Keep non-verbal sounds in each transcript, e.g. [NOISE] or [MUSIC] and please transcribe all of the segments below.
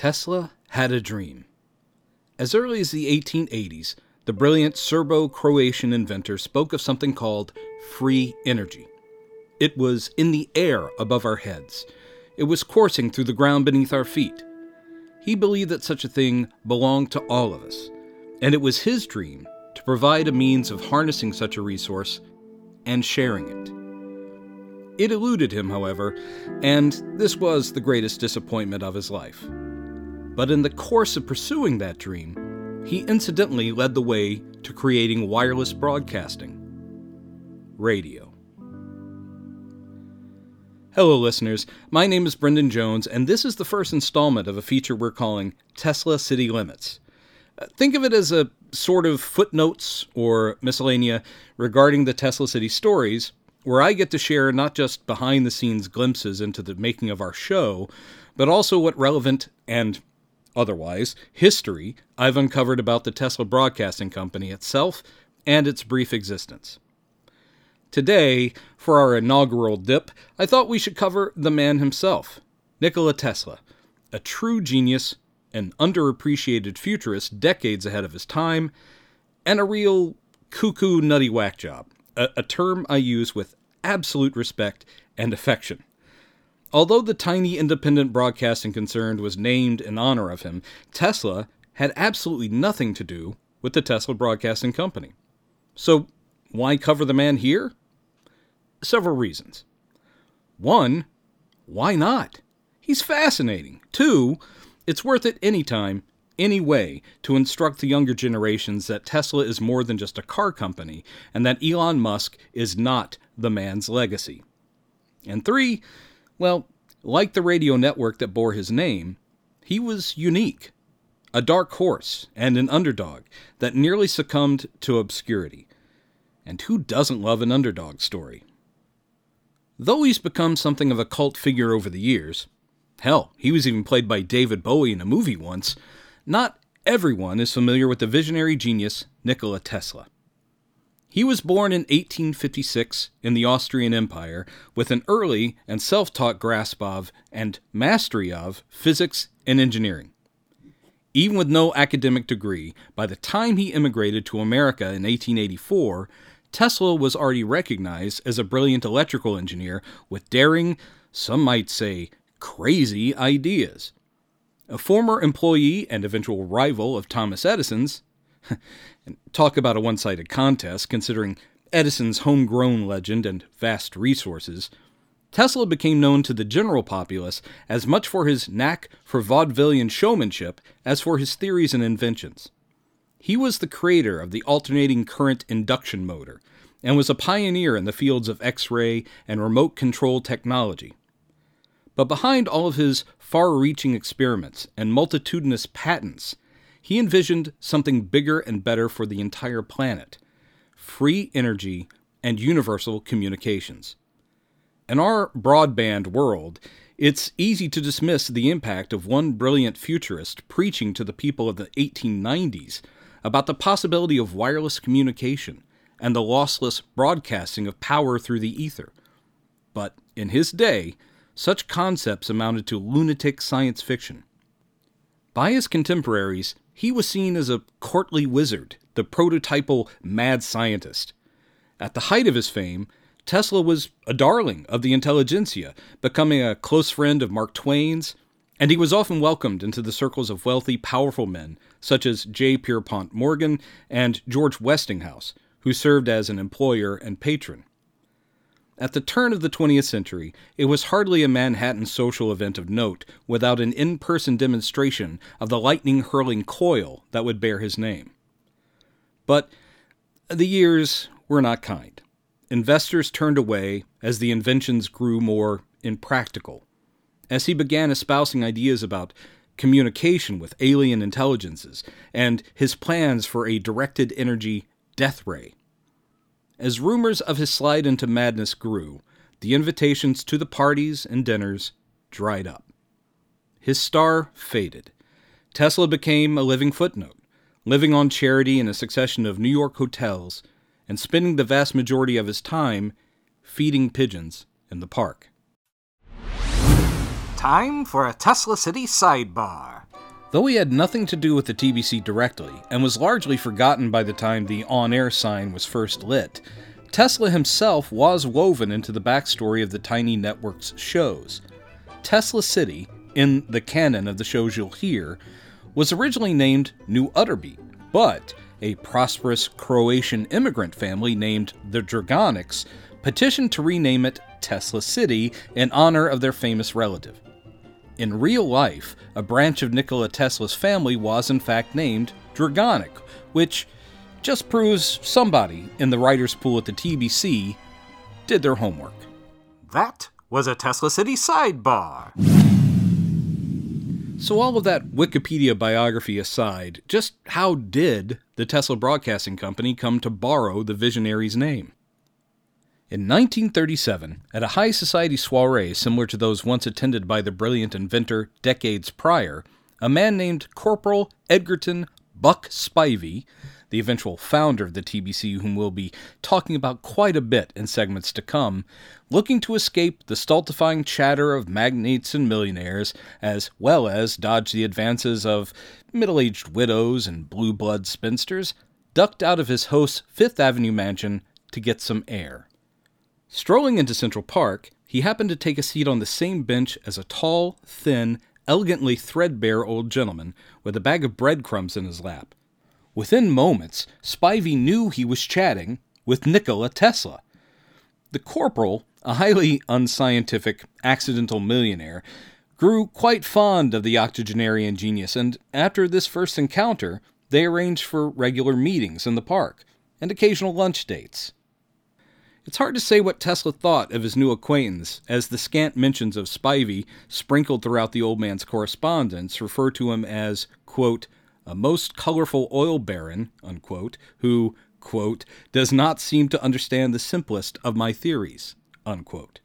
Tesla had a dream. As early as the 1880s, the brilliant Serbo Croatian inventor spoke of something called free energy. It was in the air above our heads, it was coursing through the ground beneath our feet. He believed that such a thing belonged to all of us, and it was his dream to provide a means of harnessing such a resource and sharing it. It eluded him, however, and this was the greatest disappointment of his life. But in the course of pursuing that dream, he incidentally led the way to creating wireless broadcasting radio. Hello, listeners. My name is Brendan Jones, and this is the first installment of a feature we're calling Tesla City Limits. Uh, think of it as a sort of footnotes or miscellanea regarding the Tesla City stories, where I get to share not just behind the scenes glimpses into the making of our show, but also what relevant and otherwise history I've uncovered about the Tesla Broadcasting Company itself and its brief existence. Today, for our inaugural dip, I thought we should cover the man himself, Nikola Tesla, a true genius, an underappreciated futurist decades ahead of his time, and a real cuckoo nutty whack job, a, a term I use with absolute respect and affection. Although the tiny independent broadcasting concern was named in honor of him, Tesla had absolutely nothing to do with the Tesla Broadcasting Company. So, why cover the man here? Several reasons. One, why not? He's fascinating. Two, it's worth it anytime, any way, to instruct the younger generations that Tesla is more than just a car company and that Elon Musk is not the man's legacy. And three, well, like the radio network that bore his name, he was unique. A dark horse and an underdog that nearly succumbed to obscurity. And who doesn't love an underdog story? Though he's become something of a cult figure over the years, hell, he was even played by David Bowie in a movie once, not everyone is familiar with the visionary genius Nikola Tesla. He was born in 1856 in the Austrian Empire with an early and self taught grasp of and mastery of physics and engineering. Even with no academic degree, by the time he immigrated to America in 1884, Tesla was already recognized as a brilliant electrical engineer with daring, some might say crazy, ideas. A former employee and eventual rival of Thomas Edison's, [LAUGHS] talk about a one sided contest considering Edison's homegrown legend and vast resources, Tesla became known to the general populace as much for his knack for vaudevillian showmanship as for his theories and inventions. He was the creator of the alternating current induction motor and was a pioneer in the fields of X ray and remote control technology. But behind all of his far reaching experiments and multitudinous patents he envisioned something bigger and better for the entire planet free energy and universal communications. In our broadband world, it's easy to dismiss the impact of one brilliant futurist preaching to the people of the 1890s about the possibility of wireless communication and the lossless broadcasting of power through the ether. But in his day, such concepts amounted to lunatic science fiction. By his contemporaries, he was seen as a courtly wizard, the prototypal mad scientist. At the height of his fame, Tesla was a darling of the intelligentsia, becoming a close friend of Mark Twain's, and he was often welcomed into the circles of wealthy, powerful men such as J. Pierpont Morgan and George Westinghouse, who served as an employer and patron. At the turn of the 20th century, it was hardly a Manhattan social event of note without an in person demonstration of the lightning hurling coil that would bear his name. But the years were not kind. Investors turned away as the inventions grew more impractical. As he began espousing ideas about communication with alien intelligences and his plans for a directed energy death ray as rumors of his slide into madness grew, the invitations to the parties and dinners dried up. His star faded. Tesla became a living footnote, living on charity in a succession of New York hotels and spending the vast majority of his time feeding pigeons in the park. Time for a Tesla City sidebar. Though he had nothing to do with the TBC directly, and was largely forgotten by the time the on air sign was first lit, Tesla himself was woven into the backstory of the Tiny Network's shows. Tesla City, in the canon of the shows you'll hear, was originally named New Utterby, but a prosperous Croatian immigrant family named the Dragonics petitioned to rename it Tesla City in honor of their famous relative. In real life, a branch of Nikola Tesla's family was in fact named Dragonic, which just proves somebody in the writer's pool at the TBC did their homework. That was a Tesla City sidebar. So, all of that Wikipedia biography aside, just how did the Tesla Broadcasting Company come to borrow the visionary's name? In 1937, at a high society soiree similar to those once attended by the brilliant inventor decades prior, a man named Corporal Edgerton Buck Spivey the eventual founder of the TBC, whom we'll be talking about quite a bit in segments to come, looking to escape the stultifying chatter of magnates and millionaires, as well as dodge the advances of middle aged widows and blue blood spinsters, ducked out of his host's Fifth Avenue mansion to get some air. Strolling into Central Park, he happened to take a seat on the same bench as a tall, thin, elegantly threadbare old gentleman with a bag of breadcrumbs in his lap. Within moments, Spivey knew he was chatting with Nikola Tesla. The corporal, a highly unscientific, accidental millionaire, grew quite fond of the octogenarian genius, and after this first encounter, they arranged for regular meetings in the park and occasional lunch dates. It's hard to say what Tesla thought of his new acquaintance, as the scant mentions of Spivey sprinkled throughout the old man's correspondence refer to him as, quote, a most colorful oil baron, unquote, who, quote, does not seem to understand the simplest of my theories, unquote.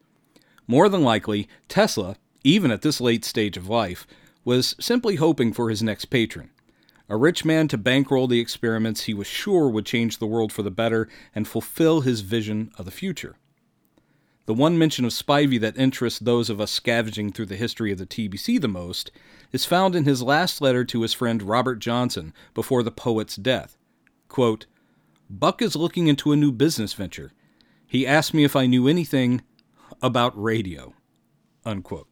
More than likely, Tesla, even at this late stage of life, was simply hoping for his next patron. A rich man to bankroll the experiments he was sure would change the world for the better and fulfill his vision of the future. The one mention of Spivey that interests those of us scavenging through the history of the TBC the most is found in his last letter to his friend Robert Johnson before the poet's death. Quote, Buck is looking into a new business venture. He asked me if I knew anything about radio. Unquote.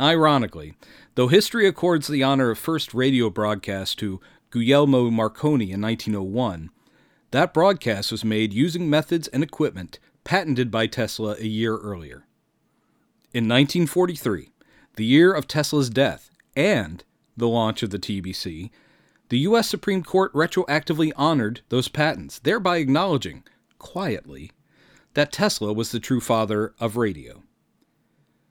Ironically, though history accords the honor of first radio broadcast to Guglielmo Marconi in 1901, that broadcast was made using methods and equipment patented by Tesla a year earlier. In 1943, the year of Tesla's death and the launch of the TBC, the U.S. Supreme Court retroactively honored those patents, thereby acknowledging, quietly, that Tesla was the true father of radio.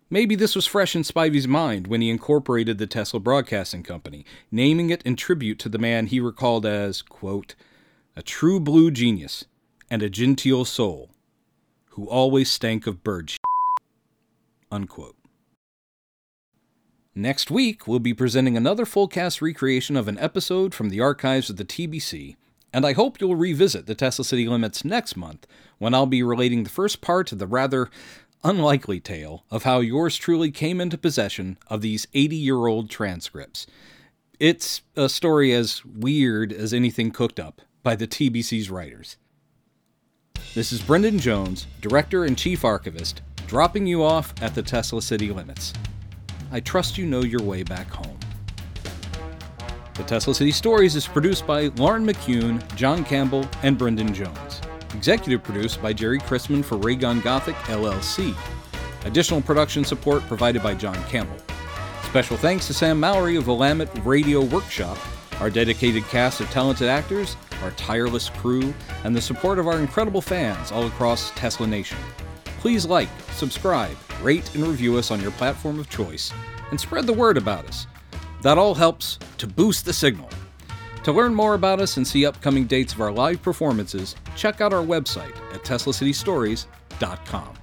Maybe this was fresh in Spivey's mind when he incorporated the Tesla Broadcasting Company, naming it in tribute to the man he recalled as, quote, a true blue genius and a genteel soul who always stank of bird shit. Unquote. Next week, we'll be presenting another full cast recreation of an episode from the archives of the TBC, and I hope you'll revisit the Tesla City Limits next month when I'll be relating the first part of the rather unlikely tale of how yours truly came into possession of these 80 year old transcripts. It's a story as weird as anything cooked up by the TBC's writers. This is Brendan Jones, Director and Chief Archivist, dropping you off at the Tesla City limits. I trust you know your way back home. The Tesla City Stories is produced by Lauren McCune, John Campbell, and Brendan Jones. Executive produced by Jerry Chrisman for Raygun Gothic LLC. Additional production support provided by John Campbell. Special thanks to Sam Mowry of Willamette Radio Workshop, our dedicated cast of talented actors, our tireless crew, and the support of our incredible fans all across Tesla Nation. Please like, subscribe, rate, and review us on your platform of choice, and spread the word about us. That all helps to boost the signal. To learn more about us and see upcoming dates of our live performances, check out our website at teslacitystories.com.